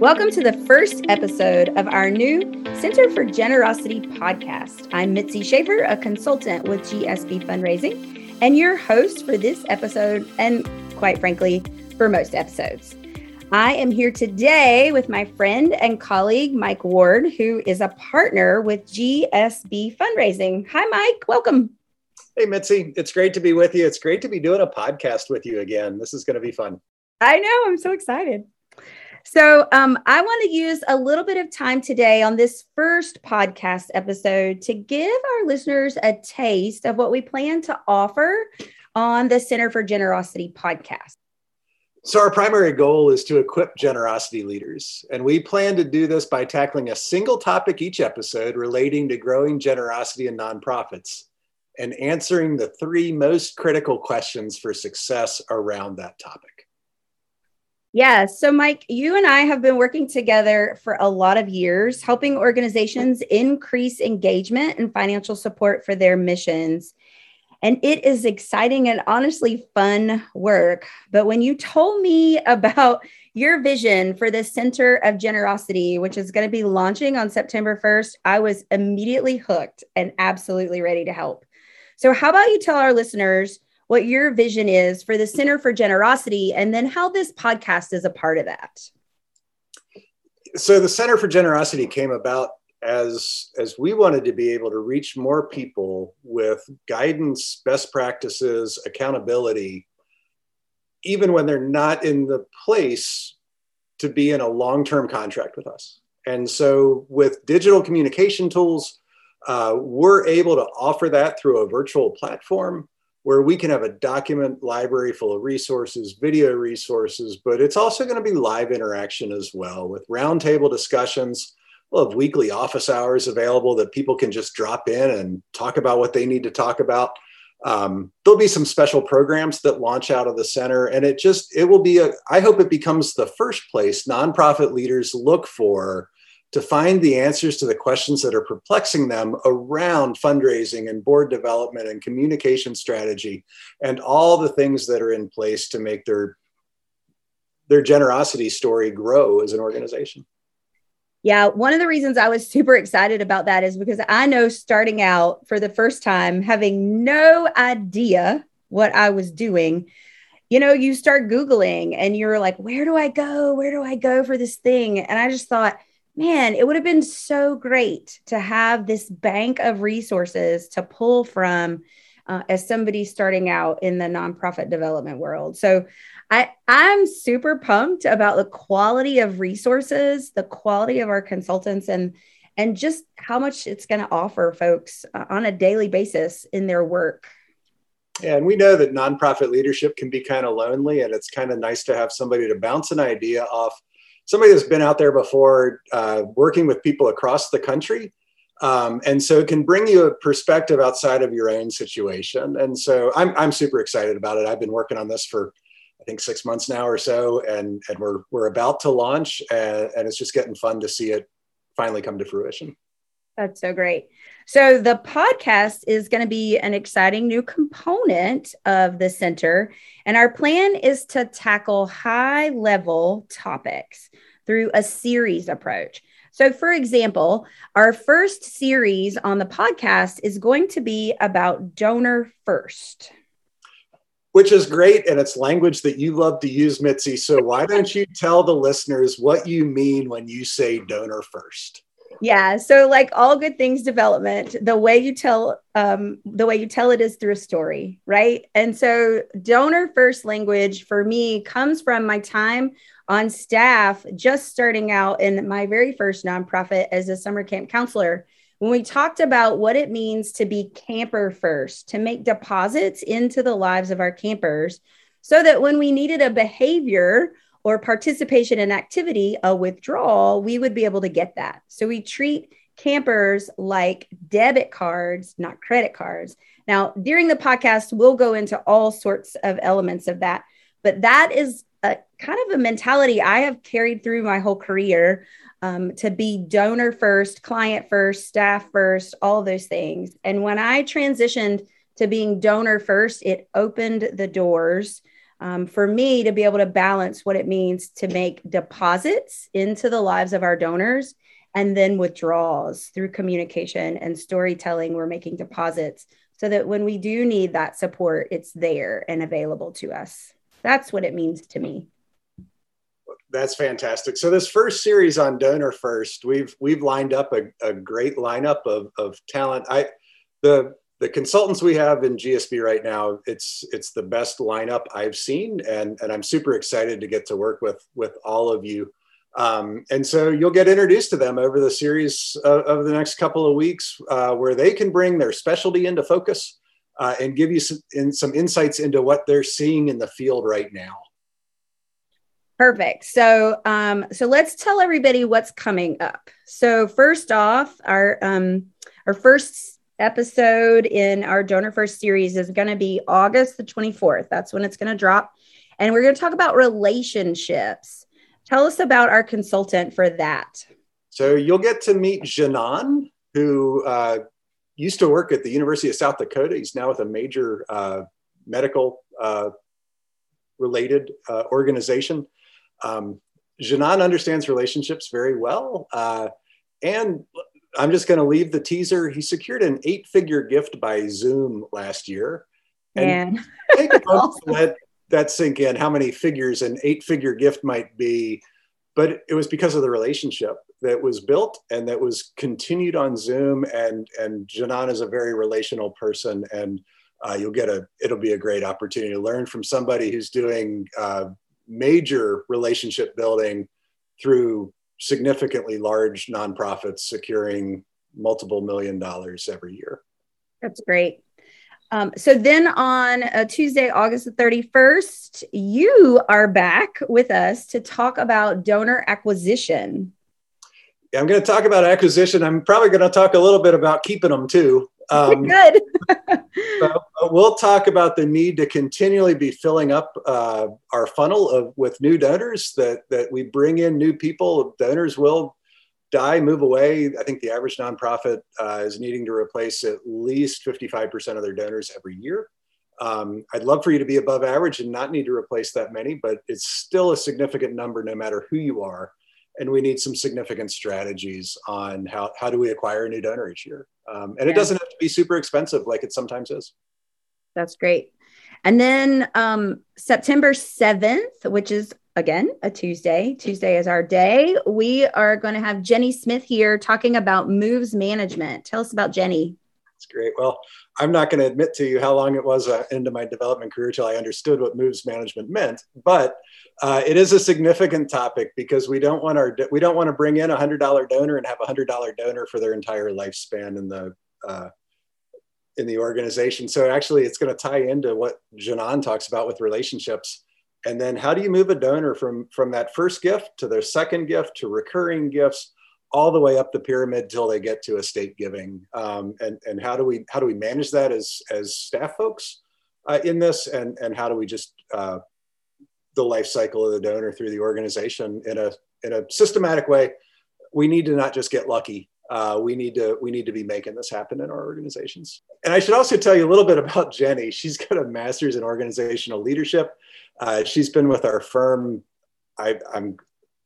Welcome to the first episode of our new Center for Generosity podcast. I'm Mitzi Schaefer, a consultant with GSB Fundraising, and your host for this episode, and quite frankly, for most episodes. I am here today with my friend and colleague, Mike Ward, who is a partner with GSB Fundraising. Hi, Mike. Welcome. Hey, Mitzi. It's great to be with you. It's great to be doing a podcast with you again. This is going to be fun. I know. I'm so excited. So, um, I want to use a little bit of time today on this first podcast episode to give our listeners a taste of what we plan to offer on the Center for Generosity podcast. So, our primary goal is to equip generosity leaders. And we plan to do this by tackling a single topic each episode relating to growing generosity in nonprofits and answering the three most critical questions for success around that topic. Yeah. So, Mike, you and I have been working together for a lot of years, helping organizations increase engagement and financial support for their missions. And it is exciting and honestly fun work. But when you told me about your vision for the Center of Generosity, which is going to be launching on September 1st, I was immediately hooked and absolutely ready to help. So, how about you tell our listeners? What your vision is for the Center for Generosity, and then how this podcast is a part of that. So, the Center for Generosity came about as as we wanted to be able to reach more people with guidance, best practices, accountability, even when they're not in the place to be in a long term contract with us. And so, with digital communication tools, uh, we're able to offer that through a virtual platform where we can have a document library full of resources, video resources, but it's also going to be live interaction as well with roundtable discussions. We'll have weekly office hours available that people can just drop in and talk about what they need to talk about. Um, there'll be some special programs that launch out of the center, and it just it will be a. I hope it becomes the first place nonprofit leaders look for to find the answers to the questions that are perplexing them around fundraising and board development and communication strategy and all the things that are in place to make their their generosity story grow as an organization. Yeah, one of the reasons I was super excited about that is because I know starting out for the first time, having no idea what I was doing, you know, you start Googling and you're like, where do I go? Where do I go for this thing? And I just thought, man, it would have been so great to have this bank of resources to pull from uh, as somebody starting out in the nonprofit development world. So I, I'm super pumped about the quality of resources, the quality of our consultants, and and just how much it's going to offer folks uh, on a daily basis in their work. Yeah, and we know that nonprofit leadership can be kind of lonely, and it's kind of nice to have somebody to bounce an idea off somebody that's been out there before uh, working with people across the country. Um, and so it can bring you a perspective outside of your own situation. And so I'm, I'm super excited about it. I've been working on this for, I think, six months now or so, and, and we're, we're about to launch, and, and it's just getting fun to see it finally come to fruition. That's so great. So, the podcast is going to be an exciting new component of the center. And our plan is to tackle high level topics through a series approach. So, for example, our first series on the podcast is going to be about donor first. Which is great. And it's language that you love to use, Mitzi. So, why don't you tell the listeners what you mean when you say donor first? Yeah so like all good things development the way you tell um, the way you tell it is through a story right? And so donor first language for me comes from my time on staff just starting out in my very first nonprofit as a summer camp counselor. When we talked about what it means to be camper first to make deposits into the lives of our campers so that when we needed a behavior or participation in activity, a withdrawal, we would be able to get that. So we treat campers like debit cards, not credit cards. Now, during the podcast, we'll go into all sorts of elements of that, but that is a kind of a mentality I have carried through my whole career um, to be donor first, client first, staff first, all those things. And when I transitioned to being donor first, it opened the doors um, for me to be able to balance what it means to make deposits into the lives of our donors and then withdrawals through communication and storytelling. We're making deposits so that when we do need that support, it's there and available to us. That's what it means to me. That's fantastic. So this first series on Donor First, we've we've lined up a, a great lineup of, of talent. I the the consultants we have in GSB right now, it's it's the best lineup I've seen, and and I'm super excited to get to work with with all of you. Um, and so you'll get introduced to them over the series of, of the next couple of weeks, uh, where they can bring their specialty into focus uh, and give you some, in, some insights into what they're seeing in the field right now. Perfect. So, um, so let's tell everybody what's coming up. So, first off, our um, our first episode in our Donor First series is going to be August the 24th. That's when it's going to drop. And we're going to talk about relationships. Tell us about our consultant for that. So you'll get to meet Janan, who uh, used to work at the University of South Dakota. He's now with a major uh, medical uh, related uh, organization. Um, Janan understands relationships very well. Uh, and I'm just going to leave the teaser. He secured an eight figure gift by Zoom last year. And take a moment to let that sink in how many figures an eight figure gift might be. But it was because of the relationship that was built and that was continued on Zoom. And, and Janan is a very relational person. And uh, you'll get a, it'll be a great opportunity to learn from somebody who's doing uh, major relationship building through significantly large nonprofits securing multiple million dollars every year. That's great. Um, so then on uh, Tuesday, August the 31st, you are back with us to talk about donor acquisition. Yeah, I'm going to talk about acquisition. I'm probably going to talk a little bit about keeping them too. Um, Good. so we'll talk about the need to continually be filling up uh, our funnel of with new donors. That that we bring in new people. Donors will die, move away. I think the average nonprofit uh, is needing to replace at least 55% of their donors every year. Um, I'd love for you to be above average and not need to replace that many, but it's still a significant number no matter who you are and we need some significant strategies on how, how do we acquire a new donor each year. Um, and yeah. it doesn't have to be super expensive like it sometimes is. That's great. And then um, September 7th, which is again a Tuesday, Tuesday is our day, we are going to have Jenny Smith here talking about moves management. Tell us about Jenny. That's great. Well, I'm not going to admit to you how long it was uh, into my development career till I understood what moves management meant, but uh, it is a significant topic because we don't want our we don't want to bring in a hundred dollar donor and have a hundred dollar donor for their entire lifespan in the uh, in the organization. So actually, it's going to tie into what Janan talks about with relationships. And then, how do you move a donor from from that first gift to their second gift to recurring gifts, all the way up the pyramid till they get to estate giving? Um, and and how do we how do we manage that as as staff folks uh, in this? And and how do we just uh, the life cycle of the donor through the organization in a in a systematic way. We need to not just get lucky. Uh, we need to we need to be making this happen in our organizations. And I should also tell you a little bit about Jenny. She's got a master's in organizational leadership. Uh, she's been with our firm. I, am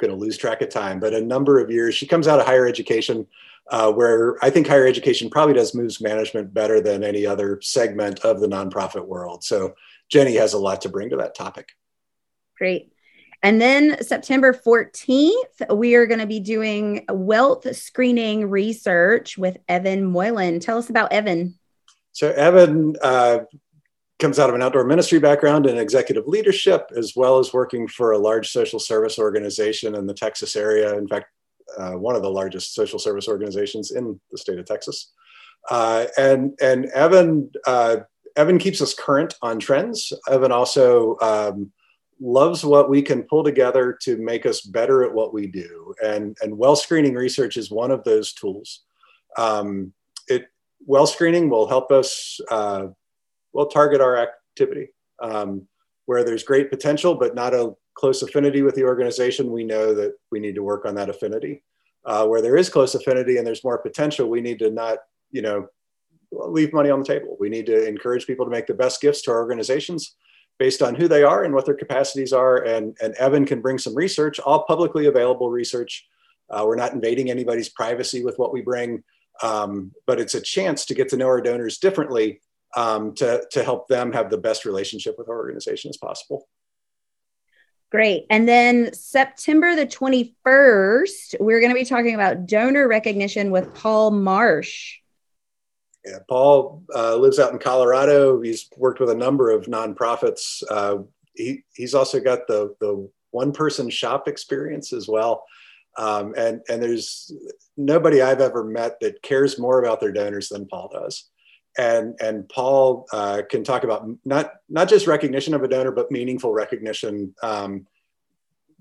going to lose track of time, but a number of years. She comes out of higher education, uh, where I think higher education probably does moves management better than any other segment of the nonprofit world. So Jenny has a lot to bring to that topic. Great. And then September 14th, we are going to be doing wealth screening research with Evan Moylan. Tell us about Evan. So, Evan uh, comes out of an outdoor ministry background and executive leadership, as well as working for a large social service organization in the Texas area. In fact, uh, one of the largest social service organizations in the state of Texas. Uh, and and Evan uh, Evan keeps us current on trends. Evan also um, loves what we can pull together to make us better at what we do. And, and wealth screening research is one of those tools. Um, it wealth screening will help us uh, well target our activity. Um, where there's great potential, but not a close affinity with the organization, we know that we need to work on that affinity. Uh, where there is close affinity and there's more potential, we need to not, you know, leave money on the table. We need to encourage people to make the best gifts to our organizations based on who they are and what their capacities are. And, and Evan can bring some research, all publicly available research. Uh, we're not invading anybody's privacy with what we bring, um, but it's a chance to get to know our donors differently um, to, to help them have the best relationship with our organization as possible. Great. And then September the 21st, we're going to be talking about donor recognition with Paul Marsh. Yeah, Paul uh, lives out in Colorado. He's worked with a number of nonprofits. Uh, he, he's also got the, the one person shop experience as well. Um, and, and there's nobody I've ever met that cares more about their donors than Paul does. And, and Paul uh, can talk about not, not just recognition of a donor, but meaningful recognition um,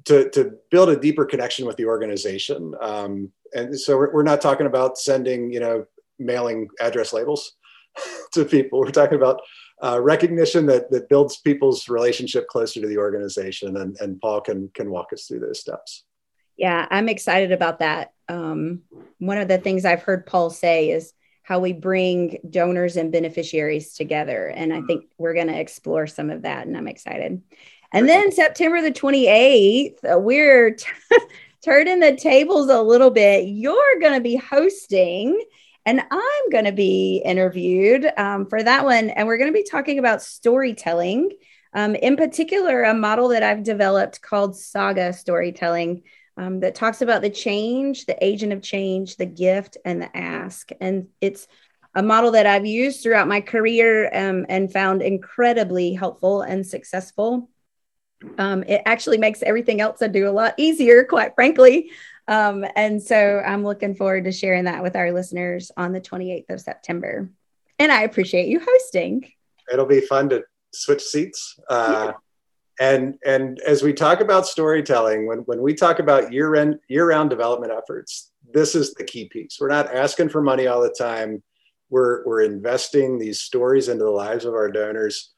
to, to build a deeper connection with the organization. Um, and so we're, we're not talking about sending, you know, mailing address labels to people. We're talking about uh, recognition that that builds people's relationship closer to the organization, and and Paul can can walk us through those steps. Yeah, I'm excited about that. Um, one of the things I've heard Paul say is how we bring donors and beneficiaries together, and I think we're going to explore some of that, and I'm excited. And then September the 28th, we're t- turning the tables a little bit. You're going to be hosting and I'm going to be interviewed um, for that one. And we're going to be talking about storytelling, um, in particular, a model that I've developed called saga storytelling um, that talks about the change, the agent of change, the gift, and the ask. And it's a model that I've used throughout my career um, and found incredibly helpful and successful. Um, it actually makes everything else I do a lot easier, quite frankly. Um, and so I'm looking forward to sharing that with our listeners on the 28th of September. And I appreciate you hosting. It'll be fun to switch seats. Uh, yeah. And and as we talk about storytelling, when, when we talk about year end year round development efforts, this is the key piece. We're not asking for money all the time. We're we're investing these stories into the lives of our donors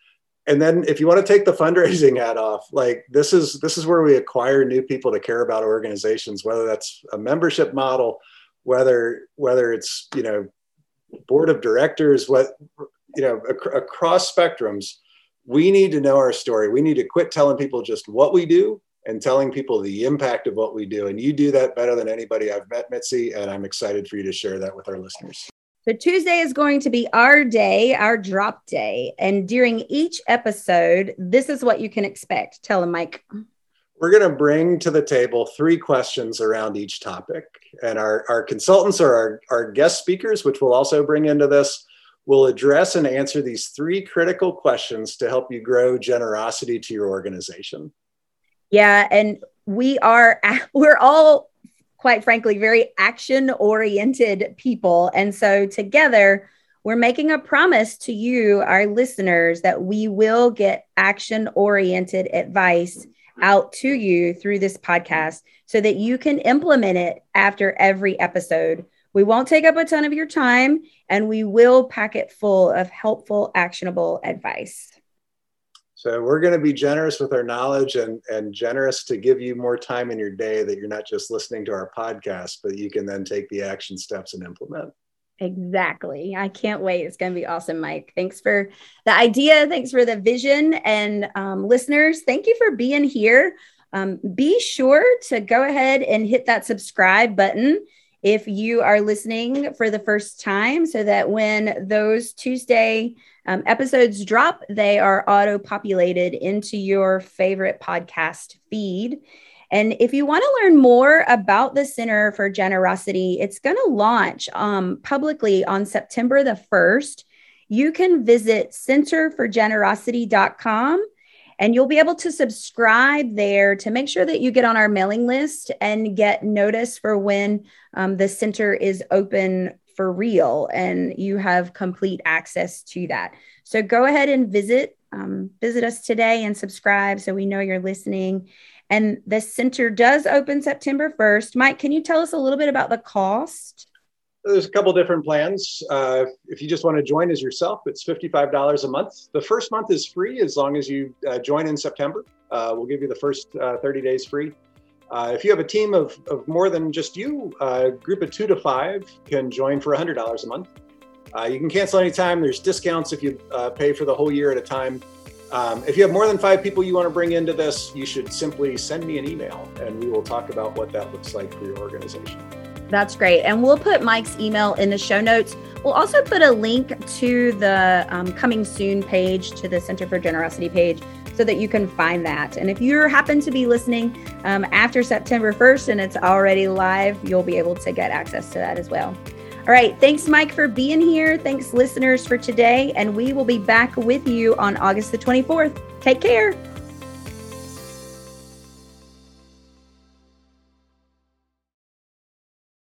and then if you want to take the fundraising hat off like this is this is where we acquire new people to care about organizations whether that's a membership model whether whether it's you know board of directors what you know ac- across spectrums we need to know our story we need to quit telling people just what we do and telling people the impact of what we do and you do that better than anybody i've met mitzi and i'm excited for you to share that with our listeners so Tuesday is going to be our day, our drop day. And during each episode, this is what you can expect. Tell them, Mike. We're going to bring to the table three questions around each topic. And our, our consultants or our, our guest speakers, which we'll also bring into this, will address and answer these three critical questions to help you grow generosity to your organization. Yeah. And we are, we're all quite frankly, very action oriented people. And so together, we're making a promise to you, our listeners, that we will get action oriented advice out to you through this podcast so that you can implement it after every episode. We won't take up a ton of your time and we will pack it full of helpful, actionable advice. So we're going to be generous with our knowledge and, and generous to give you more time in your day that you're not just listening to our podcast, but you can then take the action steps and implement. Exactly. I can't wait. It's going to be awesome, Mike. Thanks for the idea. Thanks for the vision. And um, listeners, thank you for being here. Um, be sure to go ahead and hit that subscribe button if you are listening for the first time so that when those Tuesday um, episodes drop, they are auto populated into your favorite podcast feed. And if you want to learn more about the Center for Generosity, it's going to launch um, publicly on September the 1st. You can visit centerforgenerosity.com and you'll be able to subscribe there to make sure that you get on our mailing list and get notice for when um, the center is open for real and you have complete access to that. So go ahead and visit um, visit us today and subscribe so we know you're listening. And the center does open September 1st. Mike, can you tell us a little bit about the cost? There's a couple different plans. Uh, if you just want to join as yourself, it's $55 a month. The first month is free as long as you uh, join in September. Uh, we'll give you the first uh, 30 days free. Uh, if you have a team of, of more than just you, a group of two to five can join for $100 a month. Uh, you can cancel anytime. There's discounts if you pay for the whole year at a time. Um, if you have more than five people you want to bring into this, you should simply send me an email and we will talk about what that looks like for your organization. That's great. And we'll put Mike's email in the show notes. We'll also put a link to the um, coming soon page, to the Center for Generosity page, so that you can find that. And if you happen to be listening um, after September 1st and it's already live, you'll be able to get access to that as well. All right. Thanks, Mike, for being here. Thanks, listeners, for today. And we will be back with you on August the 24th. Take care.